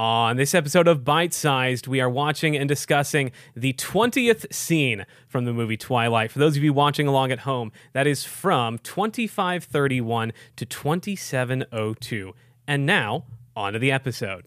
On this episode of Bite Sized, we are watching and discussing the 20th scene from the movie Twilight. For those of you watching along at home, that is from 2531 to 2702. And now, on to the episode.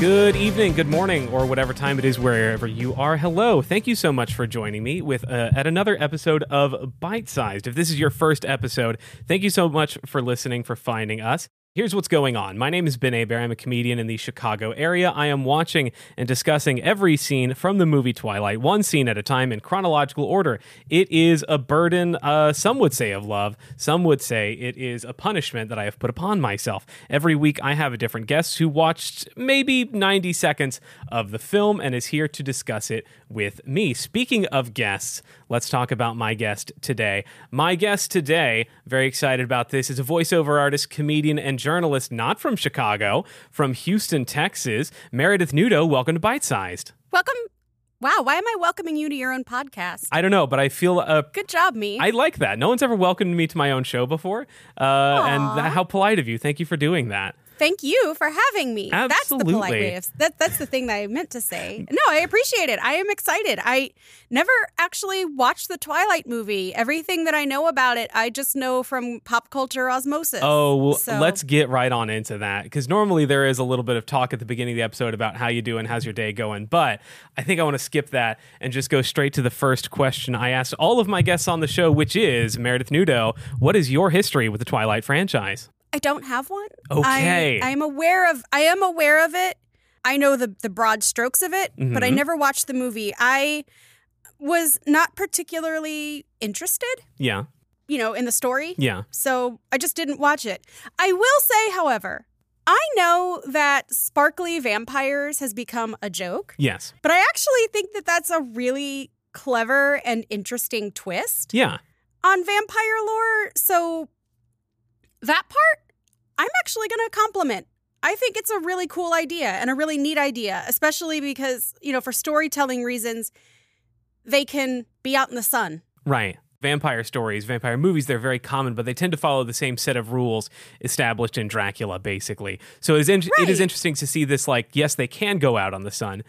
Good evening, good morning, or whatever time it is wherever you are. Hello. Thank you so much for joining me with uh, at another episode of Bite Sized. If this is your first episode, thank you so much for listening, for finding us. Here's what's going on. My name is Ben Aber. I'm a comedian in the Chicago area. I am watching and discussing every scene from the movie Twilight, one scene at a time in chronological order. It is a burden, uh, some would say, of love. Some would say it is a punishment that I have put upon myself. Every week, I have a different guest who watched maybe 90 seconds of the film and is here to discuss it with me. Speaking of guests, let's talk about my guest today. My guest today, very excited about this, is a voiceover artist, comedian, and journalist not from Chicago, from Houston, Texas. Meredith Nudo, welcome to Bite Sized. Welcome. Wow, why am I welcoming you to your own podcast? I don't know, but I feel uh, Good job, me. I like that. No one's ever welcomed me to my own show before, uh, and that, how polite of you. Thank you for doing that. Thank you for having me. That's the polite Absolutely. way of that, that's the thing that I meant to say. No, I appreciate it. I am excited. I never actually watched the Twilight movie. Everything that I know about it, I just know from pop culture osmosis. Oh, well, So- let's get right on into that because normally there is a little bit of talk at the beginning of the episode about how you doing, how's your day going. But I think I want to skip that and just go straight to the first question I asked all of my guests on the show, which is Meredith Nudo. What is your history with the Twilight franchise? I don't have one. Okay. I, am aware of I am aware of it. I know the the broad strokes of it, but I Mhm. never watched the movie. I was not particularly interested, Yeah, you know, in the story. yeah, So I just didn't watch it. I will say, however, I know that sparkly vampires has become a joke, yes, but I actually think that that's a really clever and interesting twist yeah. on vampire lore. So that part, I'm actually going to compliment. I think it's a really cool idea and a really neat idea, especially because, you know, for storytelling reasons, they can be out in the sun. Right. Vampire stories, vampire movies, they're very common, but they tend to follow the same set of rules established in Dracula, basically. So it is, in- it is interesting to see this, like, yes, they can go out on the sun,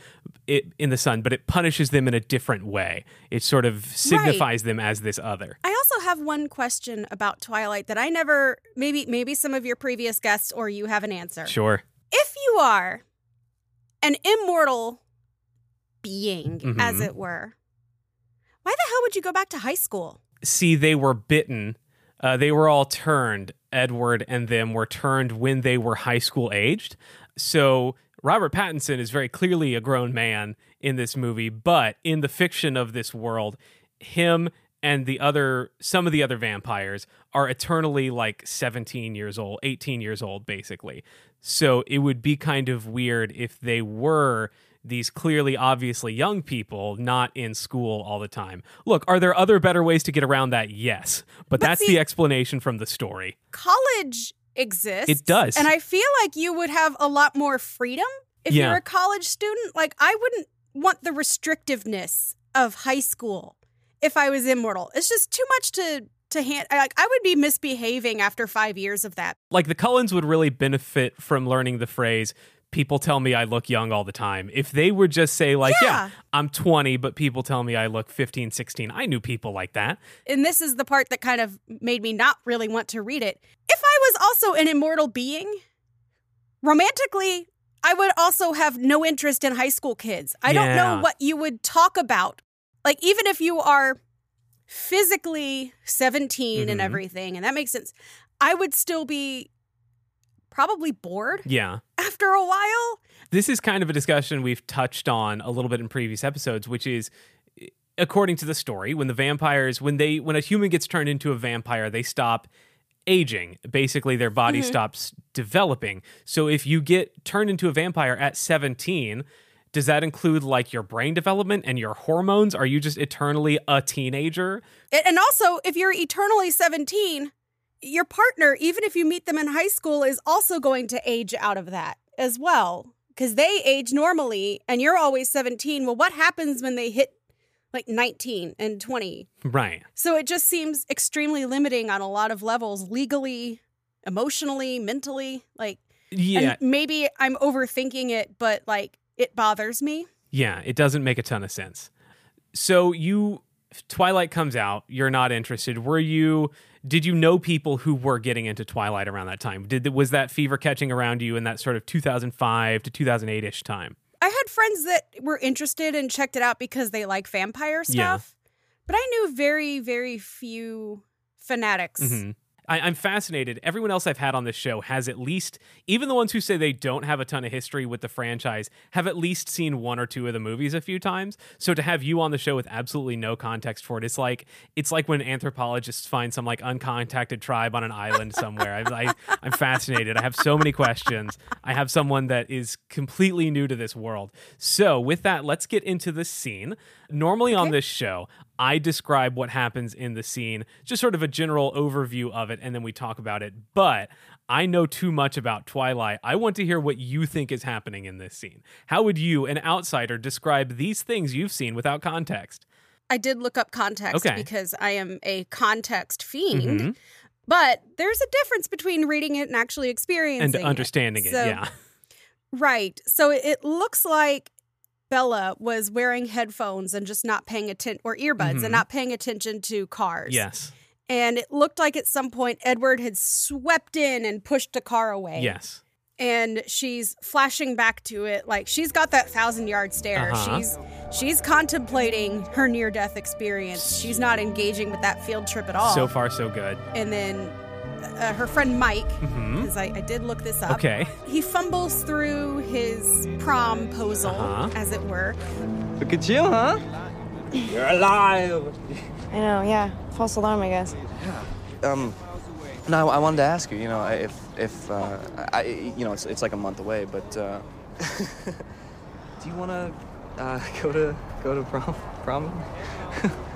it, in the sun, but it punishes them in a different way. It sort of signifies them as this other. I also have one question about Twilight that I never maybe maybe some of your previous guests or you have an answer. Sure. If you are an immortal being, as Mhm. it were, why the hell would you go back to high school? See, they were bitten. Uh, they were all turned. Edward and them were turned when they were high school aged. So Robert Pattinson is very clearly a grown man in this movie, but in the fiction of this world, him and the other some of the other vampires are eternally like 17 years old, 18 years old basically. So it would be kind of weird if they were these clearly obviously young people not in school all the time. Look, are there other better ways to get around that? Yes. But, But that's see- the explanation from the story. College exists. It does. And I feel like you would have a lot more freedom if Yeah. you're a college student. Like I wouldn't want the restrictiveness of high school if I was immortal. It's just too much to to hand like I would be misbehaving after 5 years of that. Like the Cullens would really benefit from learning the phrase people tell me I look young all the time. If they would just say like, yeah, Yeah. I'm 20 but people tell me I look 15, 16. I knew people like that. and this is the part that kind of made me not really want to read it. If I was also an immortal being, romantically, I would also have no interest in high school kids. I don't know what you would talk about. Like, even if you are physically 17 and Mhm. everything, and that makes sense, I would still be probably bored Yeah. after a while. This is kind of a discussion we've touched on a little bit in previous episodes, which is according to the story, when the vampires when they when a human gets turned into a vampire, they stop aging. Basically their body Mhm. stops developing. So if you get turned into a vampire at 17, does that include like your brain development and your hormones? Are you just eternally a teenager? And also, if you're eternally 17, your partner, even if you meet them in high school, is also going to age out of that. as well because they age normally and you're always 17. Well, what happens when they hit like 19 and 20? Right. So it just seems extremely limiting on a lot of levels legally, emotionally, mentally. Like, Yeah. maybe I'm overthinking it, but like it bothers me. Yeah, it doesn't make a ton of sense. So you Twilight comes out, you're not interested. Were you did you know people who were getting into Twilight around that time? Did was that fever catching around you in that sort of 2005 to 2008ish time? I had friends that were interested and checked it out because they like vampire stuff, Yeah. but I knew very, very few fanatics. Mhm. I, I'm fascinated. Everyone else I've had on this show has at least, even the ones who say they don't have a ton of history with the franchise, have at least seen one or two of the movies a few times. So to have you on the show with absolutely no context for it, it's like it's like when anthropologists find some like uncontacted tribe on an island somewhere. I, I, I'm fascinated. I have so many questions. I have someone that is completely new to this world. So with that, let's get into the scene. Normally on this show, I describe what happens in the scene, just sort of a general overview of it, and then we talk about it. But I know too much about Twilight. I want to hear what you think is happening in this scene. How would you, an outsider, describe these things you've seen without context? I did look up context Okay. because I am a context fiend, Mhm. but there's a difference between reading it and actually experiencing And understanding it, So- yeah. Right. So it, it looks like Bella was wearing headphones and just not paying attention, or earbuds Mhm. and not paying attention to cars. Yes. And it looked like at some point Edward had swept in and pushed a car away. Yes. And she's flashing back to it like she's got that thousand yard stare. Uh-huh. She's she's contemplating her near death experience. She's not engaging with that field trip at all. So far, so good. and then uh, her friend Mike, because I, I did look this up. Okay. He fumbles through his promposal, Uh-huh. as it were. Look at you, huh? You're alive. I know, yeah. False alarm, I guess. Um, no, I wanted to ask you. You know, if if uh, I, you know, it's it's like a month away, but uh, do you want to uh, go to go to prom? Prom?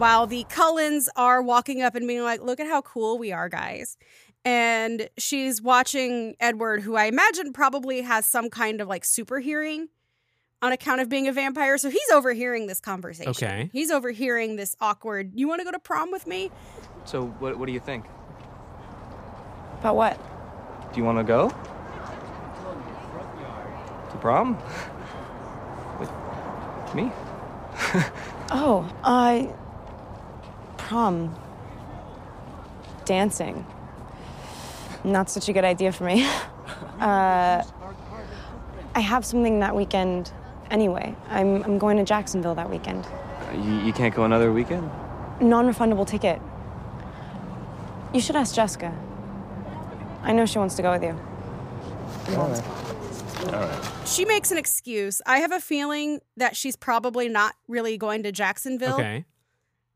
While the Cullens are walking up and being like, look at how cool we are, guys. And she's watching Edward, who I imagine probably has some kind of like super hearing on account of being a vampire. So he's overhearing this conversation. Okay. He's overhearing this awkward, you want to go to prom with me? So what what do you think? About what? Do you want to go to prom with me? Oh, uh. Prom. Dancing. Not such a good idea for me. uh. I have something that weekend anyway. I'm, I'm going to Jacksonville that weekend. Uh, you, you can't go another weekend. Non refundable ticket. You should ask Jessica. I know she wants to go with you. She makes an excuse. I have a feeling that she's probably not really going to Jacksonville. Okay.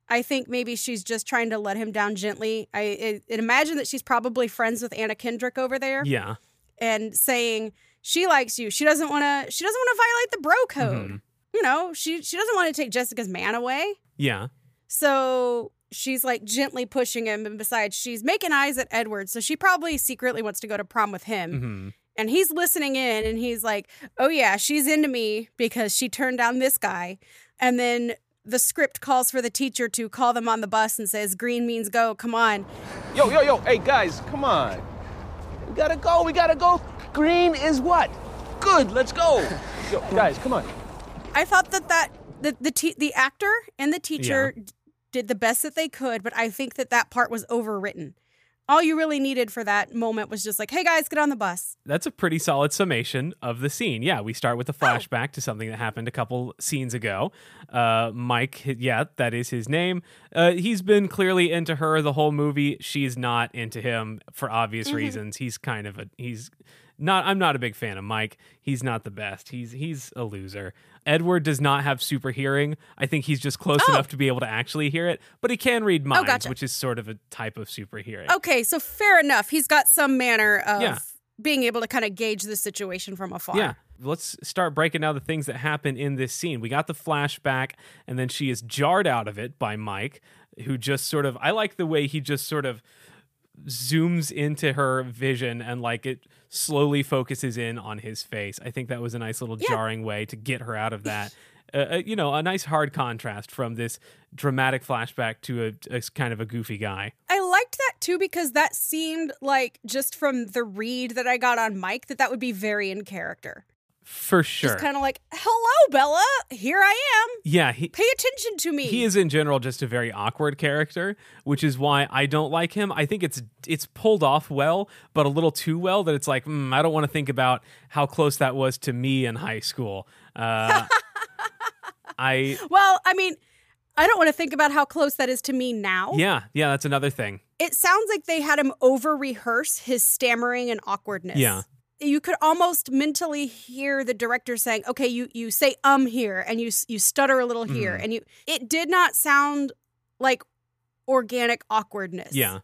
I think maybe she's just trying to let him down gently. I, I, I imagine that she's probably friends with Anna Kendrick over there Yeah. and saying she likes you. She doesn't want to. She doesn't want to violate the bro code. Mhm. You know, she she doesn't want to take Jessica's man away. Yeah. So she's like gently pushing him, and besides, she's making eyes at Edward. So she probably secretly wants to go to prom with him. hmm And he's listening in and he's like, oh, yeah, she's into me because she turned down this guy. And then the script calls for the teacher to call them on the bus and says, green means go, come on. Yo, yo, yo, hey guys, come on. We gotta go, we gotta go. Green is what? Good, let's go. Yo, guys, come on. I thought that that the the, te- the actor and the teacher d- did the best that they could, but I think that that part was overwritten. All you really needed for that moment was just like, hey guys, get on the bus. That's a pretty solid summation of the scene. Yeah, we start with a Oh. flashback to something that happened a couple scenes ago. Uh, Mike, yeah, that is his name. Uh, he's been clearly into her the whole movie. She's not into him for obvious Mm-hmm. reasons. He's kind of a he's not. I'm not a big fan of Mike. He's not the best. He's he's a loser. Edward does not have super hearing. I think he's just close Oh. enough to be able to actually hear it, but he can read oh, minds, gotcha. which is sort of a type of super hearing. Okay, so fair enough. He's got some manner of Yeah. being able to kind of gauge the situation from afar. Yeah. Let's start breaking down the things that happen in this scene. We got the flashback, and then she is jarred out of it by Mike, who just sort of, I like the way he just sort of zooms into her vision and like it slowly focuses in on his face. I think that was a nice little Yeah. jarring way to get her out of that. Uh, you know, a nice hard contrast from this dramatic flashback to a, a kind of a goofy guy. I liked that too because that seemed like just from the read that I got on Mike that that would be very in character. For sure. Just kind of like, "Hello, Bella. Here I am. yeah, he Pay attention to me." he is in general just a very awkward character, which is why I don't like him. I think it's it's pulled off well, but a little too well that it's like mm, I don't want to think about how close that was to me in high school. Uh, I Well, I mean, I don't want to think about how close that is to me now. yeah yeah that's another thing. It sounds like they had him over rehearse his stammering and awkwardness. Yeah. You could almost mentally hear the director saying, "Okay, you you say um here and you you stutter a little here." Mhm. And you it did not sound like organic awkwardness. Yeah.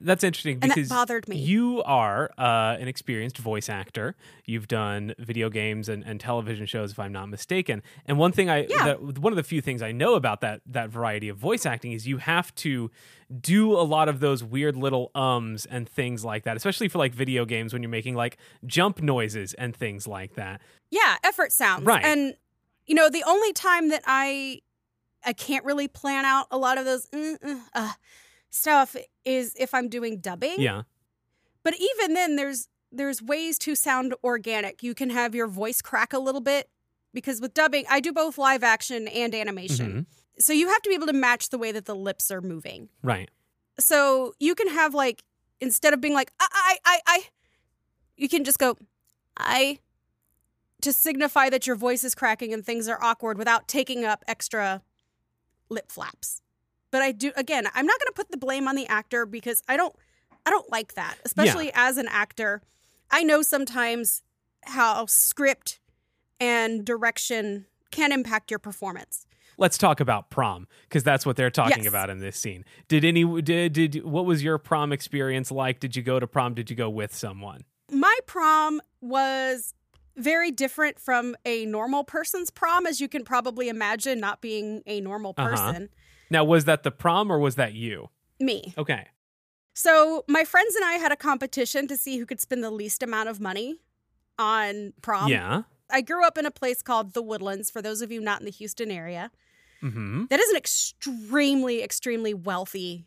That's interesting And that because bothered me. you are uh, an experienced voice actor. You've done video games and, and television shows, if I'm not mistaken. And one thing I, Yeah. that, one of the few things I know about that that variety of voice acting is you have to do a lot of those weird little ums and things like that, especially for like video games when you're making like jump noises and things like that. Yeah, effort sounds. Right. And you know, the only time that I I can't really plan out a lot of those mm, mm, uh, stuff is if I'm doing dubbing. Yeah, But even then there's there's ways to sound organic. You can have your voice crack a little bit because with dubbing, I do both live action and animation. Mhm. So you have to be able to match the way that the lips are moving. right. So you can have like instead of being like I I I, I you can just go I to signify that your voice is cracking and things are awkward without taking up extra lip flaps. But I do again, I'm not going to put the blame on the actor because I don't I don't like that, especially as an actor. I know sometimes how script and direction can impact your performance. Let's talk about prom because that's what they're talking Yes. about in this scene. Did any did did what was your prom experience like? Did you go to prom? Did you go with someone? my prom was very different from a normal person's prom, as you can probably imagine, not being a normal Uh-huh. Now, was that the prom or was that you? Me. Okay. So, my friends and I had a competition to see who could spend the least amount of money on prom. yeah. I grew up in a place called The Woodlands, for those of you not in the Houston area. Mm-hmm. That is an extremely, extremely wealthy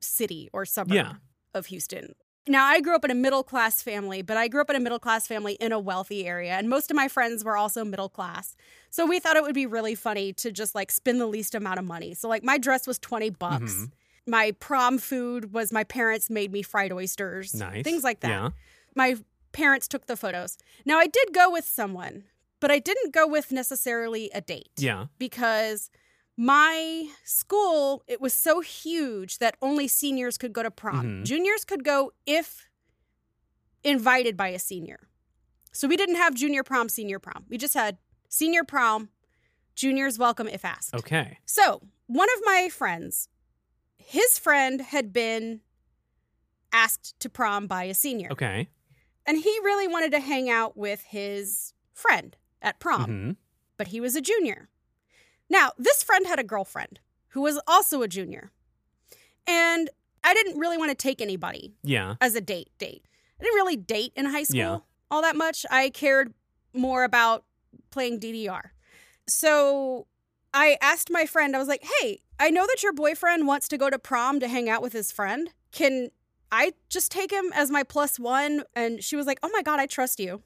city or suburb Yeah. of Houston. Now, I grew up in a middle class family, but I grew up in a middle class family in a wealthy area, and most of my friends were also middle class. So we thought it would be really funny to just like spend the least amount of money. So, like, my dress was 20 bucks. Mhm. My prom food was my parents made me fried oysters, Nice. things like that. Yeah. My parents took the photos. Now, I did go with someone, but I didn't go with necessarily a date Yeah. because my school it was so huge that only seniors could go to prom. Mhm. Juniors could go if invited by a senior. So we didn't have junior prom, senior prom. We just had senior prom, juniors welcome if asked. Okay. So, one of my friends, his friend had been asked to prom by a senior. Okay. And he really wanted to hang out with his friend at prom hmm but he was a junior. Now, this friend had a girlfriend who was also a junior. And I didn't really want to take anybody Yeah. as a date date. I didn't really date in high school Yeah. all that much. I cared more about playing DDR. So I asked my friend, I was like, hey, I know that your boyfriend wants to go to prom to hang out with his friend. Can I just take him as my plus one? And she was like, oh my God, I trust you.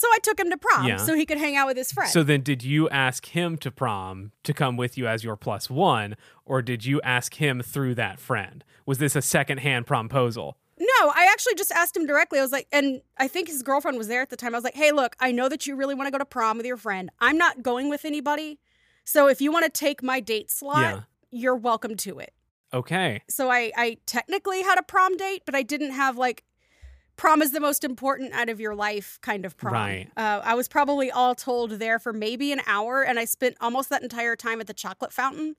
So I took him to prom Yeah. so he could hang out with his friend. So then, did you ask him to prom to come with you as your plus one, or did you ask him through that friend? Was this a secondhand promposal? No, I actually just asked him directly. I was like, and I think his girlfriend was there at the time. I was like, hey, look, I know that you really want to go to prom with your friend. I'm not going with anybody. So if you want to take my date slot, Yeah. you're welcome to it. Okay. So I, I technically had a prom date, but I didn't have like prom is the most important out of your life kind of prom. Right. Uh, I was probably all told there for maybe an hour, and I spent almost that entire time at the chocolate fountain.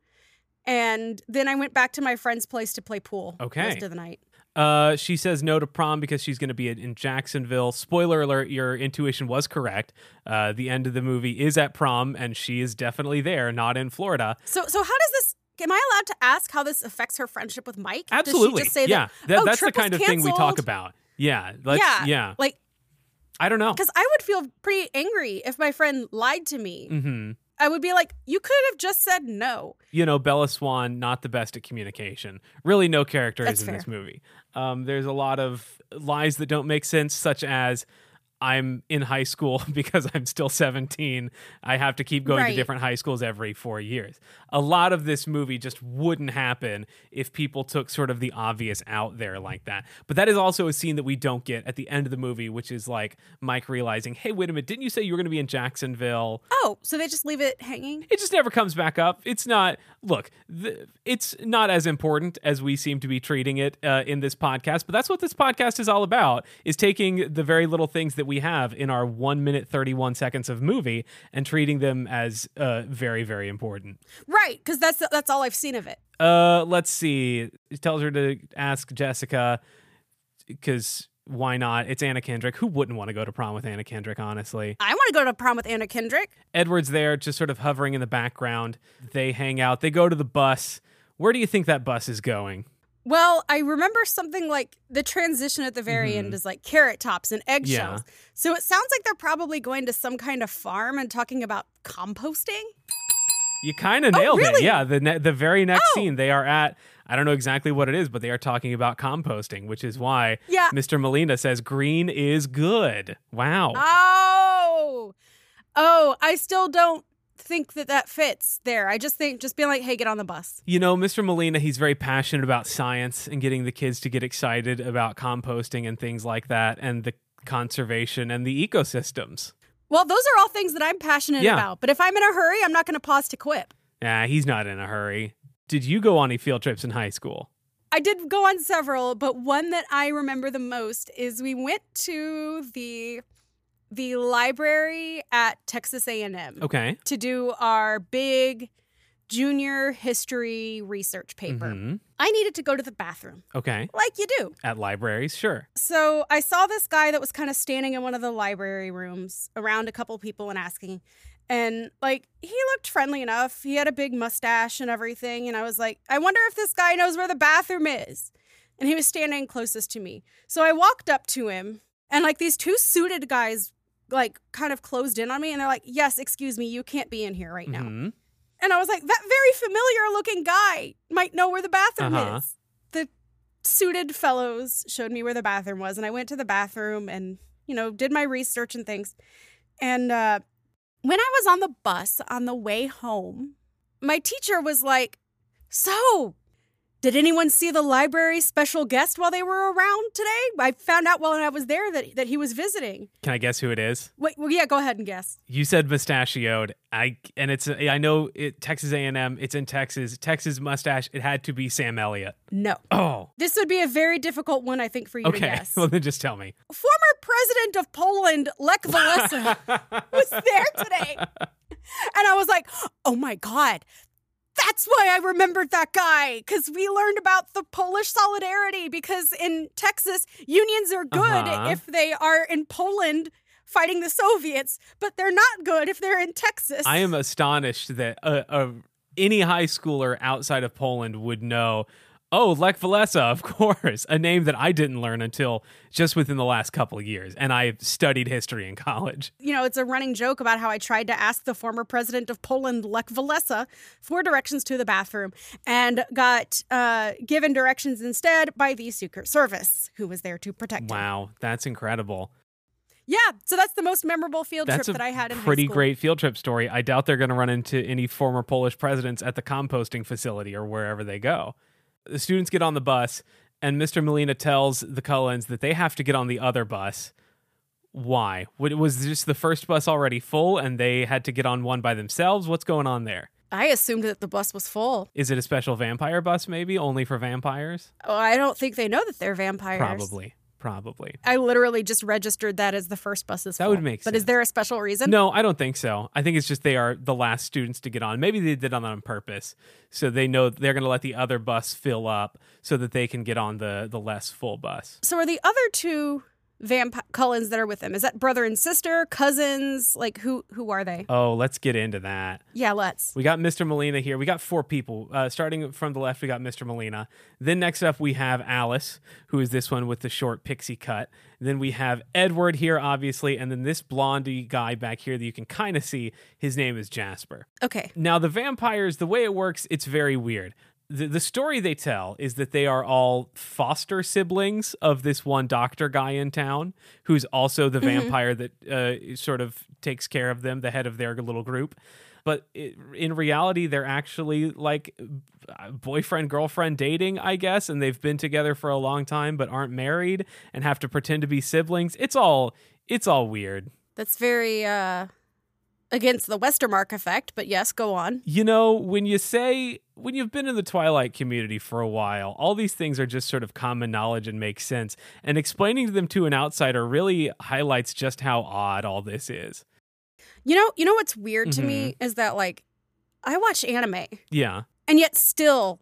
And then I went back to my friend's place to play pool. the Okay. Rest of the night. Uh, she says no to prom because she's going to be in- Jacksonville. Spoiler alert: your intuition was correct. Uh, the end of the movie is at prom, and she is definitely there, not in Florida. So, so how does this? Am I allowed to ask how this affects her friendship with Mike? Does Absolutely. she just say yeah, that? oh, that's the kind of thing we talk about. Yeah. Yeah. Yeah. Like, I don't know. because I would feel pretty angry if my friend lied to me. hmm I would be like, you could have just said no. you know, Bella Swan, not the best at communication. Really, no character That's is in this movie. Um, there's a lot of lies that don't make sense, such as I'm in high school because I'm still 17. I have to keep going to different high schools every four years. A lot of this movie just wouldn't happen if people took sort of the obvious out there like that. But that is also a scene that we don't get at the end of the movie, which is like Mike realizing, hey, wait a minute, didn't you say you were going to be in Jacksonville? Oh, so they just leave it hanging? it just never comes back up. It's not. Look, th- it's not as important as we seem to be treating it uh, in this podcast. But that's what this podcast is all about: is taking the very little things that we have in our one minute thirty one seconds of movie and treating them as uh, very, very important. Right, because that's that's all I've seen of it. Uh, let's see. He tells her to ask Jessica because why not? It's Anna Kendrick. Who wouldn't want to go to prom with Anna Kendrick? Honestly. I want to go to prom with Anna Kendrick. Edward's there, just sort of hovering in the background. They hang out. They go to the bus. Where do you think that bus is going? Well, I remember something like the transition at the very end mm-hmm. is like carrot tops and eggshells. So it sounds like they're probably going to some kind of farm and talking about composting. You kind of oh, nailed it. really? Yeah, the ne- the very next Oh. scene, they are at. I don't know exactly what it is, but they are talking about composting, which is why Yeah. Mr. Molina says green is good. Wow. Oh, oh, I still don't think that that fits there. I just think just being like, hey, get on the bus. You know, Mr. Molina, he's very passionate about science and getting the kids to get excited about composting and things like that and the conservation and the ecosystems. Well, those are all things that I'm passionate Yeah. about. But if I'm in a hurry, I'm not going to pause to quip. Nah, he's not in a hurry. Did you go on any field trips in high school? I did go on several, but one that I remember the most is we went to the the library at Texas A&M Okay. to do our big junior history research paper. Mhm. I needed to go to the bathroom, Okay. like you do. At libraries, sure. So I saw this guy that was kind of standing in one of the library rooms around a couple people and asking. And like he looked friendly enough. He had a big mustache and everything. And I was like, I wonder if this guy knows where the bathroom is. And he was standing closest to me. So I walked up to him and like these two suited guys like kind of closed in on me and they're like, Yes, excuse me, you can't be in here right now. Mhm. And I was like, that very familiar looking guy might know where the bathroom Uh-huh. is. The suited fellows showed me where the bathroom was, and I went to the bathroom and, you know, did my research and things. And uh, when I was on the bus on the way home, my teacher was like, So, did anyone see the library special guest while they were around today? I found out while I was there that, that he was visiting. Can I guess who it is? Wait, well, yeah, go ahead and guess. You said mustachioed. I and it's I know it Texas A&M. It's in Texas. Texas mustache. It had to be Sam Elliott. No. Oh, This would be a very difficult one, I think, for you to okay. guess. Well, then just tell me. former president of Poland, Lech Walesa, was there today. And I was like, oh my God, that's why I remembered that guy. Because we learned about the Polish solidarity. Because in Texas, unions are good Uh-huh. if they are in Poland fighting the Soviets, but they're not good if they're in Texas. I am astonished that uh, uh, any high schooler outside of Poland would know. Oh, Lech Walesa, of course, a name that I didn't learn until just within the last couple of years, and I studied history in college. you know, it's a running joke about how I tried to ask the former president of Poland, Lech Walesa, for directions to the bathroom and got uh, given directions instead by the Secret Service, who was there to protect him. Wow, that's incredible. Yeah, so that's the most memorable field That's trip that I had in high pretty great field trip story. I doubt they're going to run into any former Polish presidents at the composting facility or wherever they go. The students get on the bus, and Mr. Molina tells the Cullens that they have to get on the other bus. Why? What- Was just the first bus already full and they had to get on one by themselves? What's going on there? I assumed that the bus was full. Is it a special vampire bus, maybe only for vampires? Oh, I don't think they know that they're vampires. Probably. Probably. I literally just registered that as the first bus is That would make sense. But is there a special reason? No, I don't think so. I think it's just they are the last students to get on. Maybe they did on on purpose, so they know they're going to let the other bus fill up so that they can get on the the less full bus. So are the other two vamp Cullens that are with him? Is that brother and sister, cousins? Like who who are they? Oh, let's get into that. Yeah, let's. We got Mr. Molina here. We got four people. Uh, starting from the left, we got Mr. Molina. Then next up, we have Alice, who is this one with the short pixie cut. Then we have Edward here, obviously, and then this blondie guy back here that you can kind of see. His name is Jasper. Okay. Now, the vampires, the way it works, it's very weird. The, the story they tell is that they are all foster siblings of this one doctor guy in town who's also the vampire that uh, sort of takes care of them, the head of their little group. But it, in reality, they're actually like boyfriend girlfriend dating, I guess, and they've been together for a long time but aren't married and have to pretend to be siblings. It's all it's all weird. That's very uh against the Westermark effect, but yes, go on. You know, when you say when you've been in the Twilight community for a while, all these things are just sort of common knowledge and make sense. And explaining them to an outsider really highlights just how odd all this is. You know, you know what's weird to me mm-hmm. is that like I watch anime Yeah. and yet still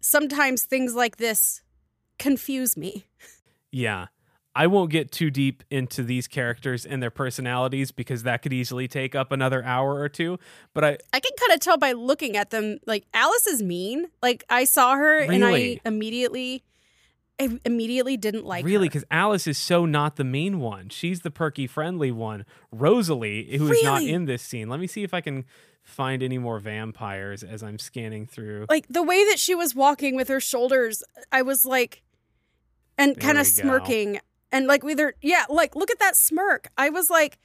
sometimes things like this confuse me. Yeah. I won't get too deep into these characters and their personalities because that could easily take up another hour or two. But I I can kind of tell by looking at them like Alice is mean. Like I saw her and I immediately I immediately didn't like really, because Alice is so not the mean one. She's the perky, friendly one. Rosalie, who is not in this scene. Let me see if I can find any more vampires as I'm scanning through. like the way that she was walking with her shoulders, I was like, and kind of go. And like with her, yeah, like look at that smirk. I was like,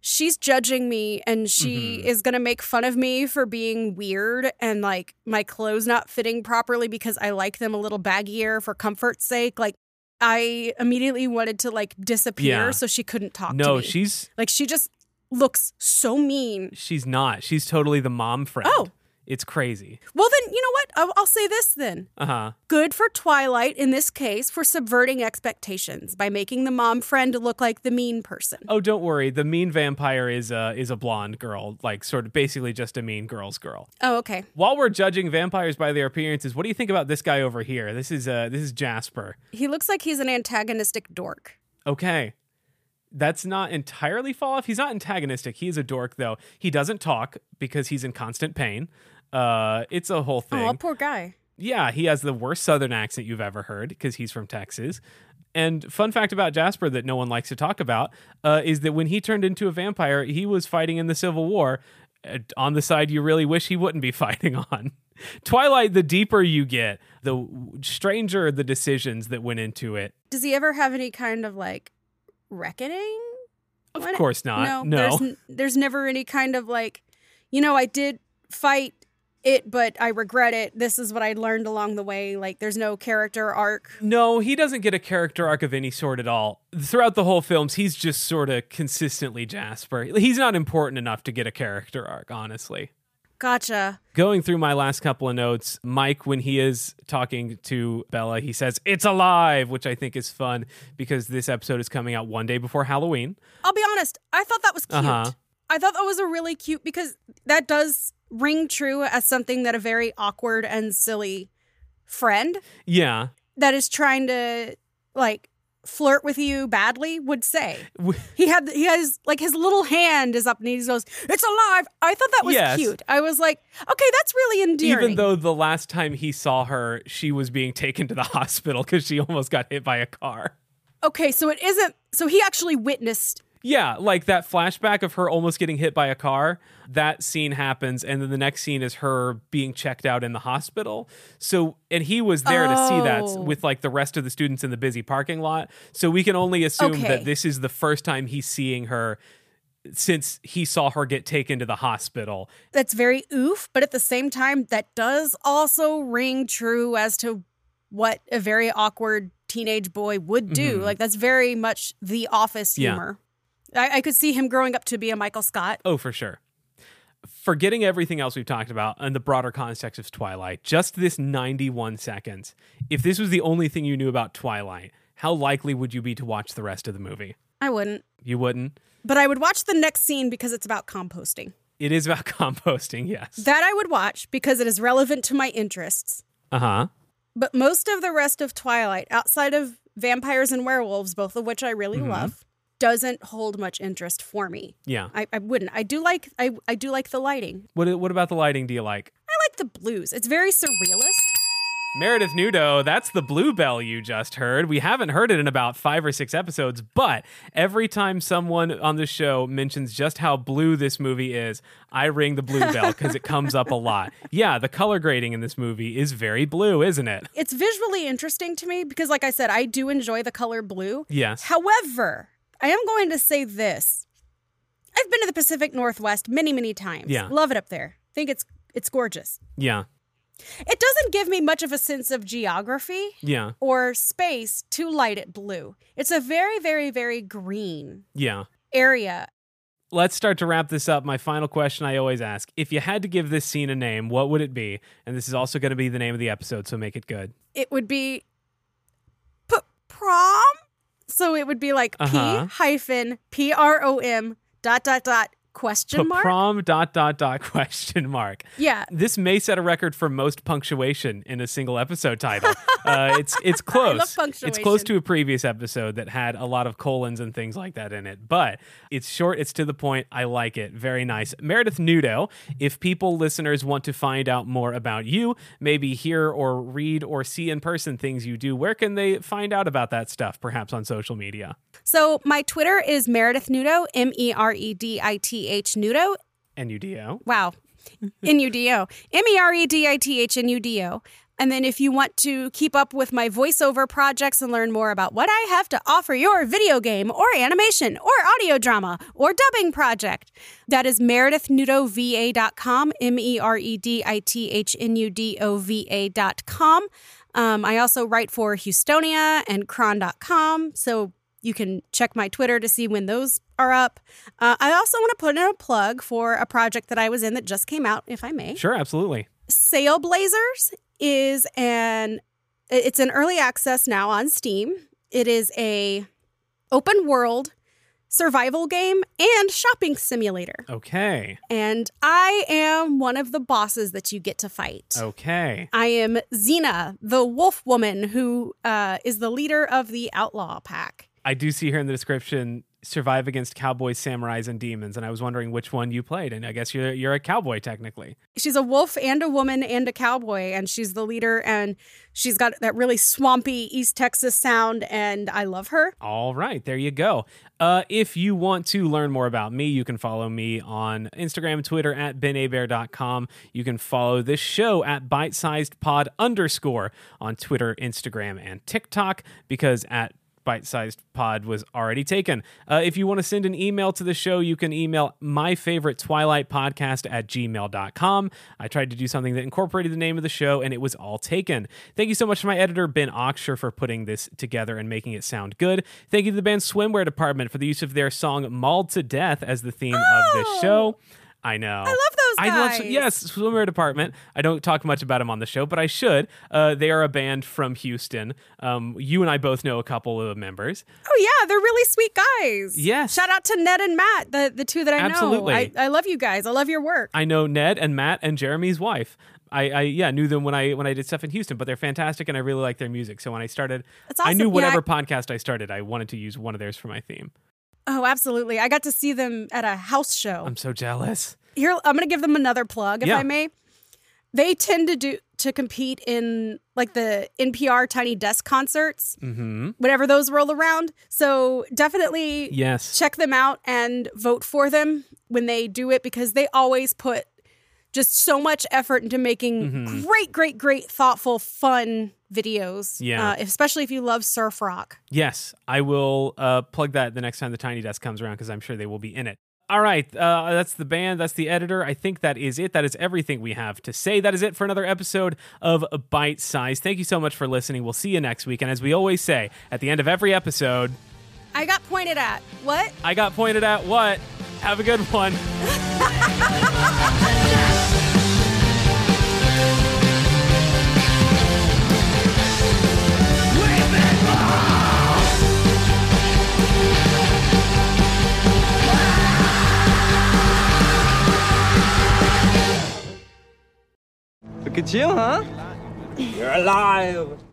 she's judging me, and she Mhm. is gonna make fun of me for being weird and like my clothes not fitting properly because I like them a little baggier for comfort's sake. Like. I immediately wanted to like disappear Yeah. so she couldn't talk to no, she's like she just looks so mean. she's not. She's totally the mom friend. Oh. It's crazy. Well, then you know what? I'll, I'll say this then. Uh huh. good for Twilight in this case for subverting expectations by making the mom friend look like the mean person. Oh, don't worry. The mean vampire is a is a blonde girl, like sort of basically just a mean girl's girl. Oh, okay. While we're judging vampires by their appearances, what do you think about this guy over here? This is uh this is Jasper. He looks like he's an antagonistic dork. Okay. That's not entirely fall off. He's not antagonistic. He is a dork though. He doesn't talk because he's in constant pain. Uh it's a whole thing. Oh, poor guy. Yeah, he has the worst southern accent you've ever heard because he's from Texas. And fun fact about Jasper that no one likes to talk about uh, is that when he turned into a vampire, he was fighting in the Civil War uh, on the side you really wish he wouldn't be fighting on. Twilight, the deeper you get, the stranger the decisions that went into it. Does he ever have any kind of like reckoning? Of What? course not. No, No. There's, n- there's never any kind of like, you know, I did fight it, but I regret it. This is what I learned along the way. Like, there's no character arc. No, he doesn't get a character arc of any sort at all. Throughout the whole films, he's just sort of consistently Jasper. He's not important enough to get a character arc, honestly. Gotcha. Going through my last couple of notes, Mike, when he is talking to Bella, he says, It's alive, which I think is fun because this episode is coming out one day before Halloween. I'll be honest. I thought that was cute. Uh-huh. I thought that was a really cute because that does ring true as something that a very awkward and silly friend Yeah. that is trying to like flirt with you badly would say. He had he has like his little hand is up and he goes, "It's alive." I thought that was Yes. cute. I was like, "Okay, that's really endearing." Even though the last time he saw her, she was being taken to the hospital because she almost got hit by a car. okay, so it isn't. So he actually witnessed. Yeah, like that flashback of her almost getting hit by a car. That scene happens, and then the next scene is her being checked out in the hospital. So, and he was there to see that Oh. with like the rest of the students in the busy parking lot. So we can only assume Okay. that this is the first time he's seeing her since he saw her get taken to the hospital. That's very oof, but at the same time, that does also ring true as to what a very awkward teenage boy would do. Mhm. Like that's very much the office humor. I, I could see him growing up to be a Michael Scott. Oh, for sure. Forgetting everything else we've talked about and the broader context of Twilight, just this 91 seconds, if this was the only thing you knew about Twilight, how likely would you be to watch the rest of the movie? I wouldn't. You wouldn't? But I would watch the next scene because it's about composting. It is about composting, yes. That I would watch because it is relevant to my interests. Uh huh. But most of the rest of Twilight, outside of vampires and werewolves, both of which I really Mhm. love, doesn't hold much interest for me. Yeah. I, I wouldn't. I do like I, I do like the lighting. What what about the lighting do you like? I like the blues. It's very surrealist. Meredith Nudo, that's the bluebell you just heard. We haven't heard it in about five or six episodes, but every time someone on the show mentions just how blue this movie is, I ring the bluebell because it comes up a lot. Yeah, the color grading in this movie is very blue, isn't it? It's visually interesting to me because, like I said, I do enjoy the color blue. Yes. However, I am going to say this. I've been to the Pacific Northwest many, many times. Yeah. Love it up there. Think it's it's gorgeous. Yeah. It doesn't give me much of a sense of geography Yeah. or space to light it blue. It's a very, very, very green Yeah. area. Let's start to wrap this up. My final question I always ask if you had to give this scene a name, what would it be? And this is also going to be the name of the episode, so make it good. It would be p- prom. So it would be like Uh-huh. P hyphen P R O M dot dot dot question mark. Prom dot dot dot question mark. yeah. This may set a record for most punctuation in a single episode title. uh, it's it's close. It's close to a previous episode that had a lot of colons and things like that in it. But it's short. It's to the point. I like it. Very nice. Meredith Nudo. If people listeners want to find out more about you, maybe hear or read or see in person things you do, where can they find out about that stuff? Perhaps on social media. So my Twitter is Meredith Nudo, M E R E D I T H Nudo. NUDO. Wow. N U D O. M E R E D I T H N U D O. And then if you want to keep up with my voiceover projects and learn more about what I have to offer your video game or animation or audio drama or dubbing project, that is meredithnudova.com, M E R E D I T H N U D O V A.com. Um, I also write for Houstonia and chron.com. So you can check my Twitter to see when those are up. Uh, I also want to put in a plug for a project that I was in that just came out, if I may. Sure, absolutely. Sail Blazers is an it's an early access now on Steam. It is a open world survival game and shopping simulator. Okay. And I am one of the bosses that you get to fight. Okay. I am Xena, the wolf woman who uh, is the leader of the outlaw pack. I do see here in the description survive against cowboys, samurais, and demons, and I was wondering which one you played. And I guess you're you're a cowboy technically. She's a wolf and a woman and a cowboy, and she's the leader, and she's got that really swampy East Texas sound, and I love her. All right, there you go. Uh, if you want to learn more about me, you can follow me on Instagram Twitter at benabear.com. You can follow this show at bitesizedpod underscore on Twitter, Instagram, and TikTok because at Bite Sized Pod was already taken. Uh, if you want to send an email to the show, you can email my favorite Twilight podcast at gmail.com. I tried to do something that incorporated the name of the show and it was all taken. Thank you so much to my editor, Ben Oxshire, for putting this together and making it sound good. Thank you to the band Swimwear Department for the use of their song Mauled to Death as the theme of this show. I know. I love those I love, guys. yes, Swimwear Department. I don't talk much about them on the show, but I should. Uh, they are a band from Houston. Um, you and I both know a couple of the members. Oh yeah, they're really sweet guys. Yes. Shout out to Ned and Matt, the the two that I Absolutely. know. I, I love you guys. I love your work. I know Ned and Matt and Jeremy's wife. I, I yeah knew them when I when I did stuff in Houston, but they're fantastic and I really like their music. So when I started, That's I knew awesome. Yeah, whatever podcast I started, I wanted to use one of theirs for my theme. Oh, absolutely. I got to see them at a house show. I'm so jealous. Here, I'm going to give them another plug, if Yeah. I may. They tend to do to compete in like the NPR Tiny Desk concerts, Mm-hmm. whenever those roll around. So definitely Yes. check them out and vote for them when they do it because they always put just so much effort into making Mhm. great, great, great, thoughtful, fun videos. Yeah. Uh, especially if you love surf rock. Yes, I will uh, plug that the next time the Tiny Desk comes around because I'm sure they will be in it. All right, uh, that's the band, that's the editor. I think that is it. That is everything we have to say. That is it for another episode of Bite Size. Thank you so much for listening. We'll see you next week. And as we always say at the end of every episode, I got pointed at. What? I got pointed at what? Have a good one. Look at you, huh? You're alive.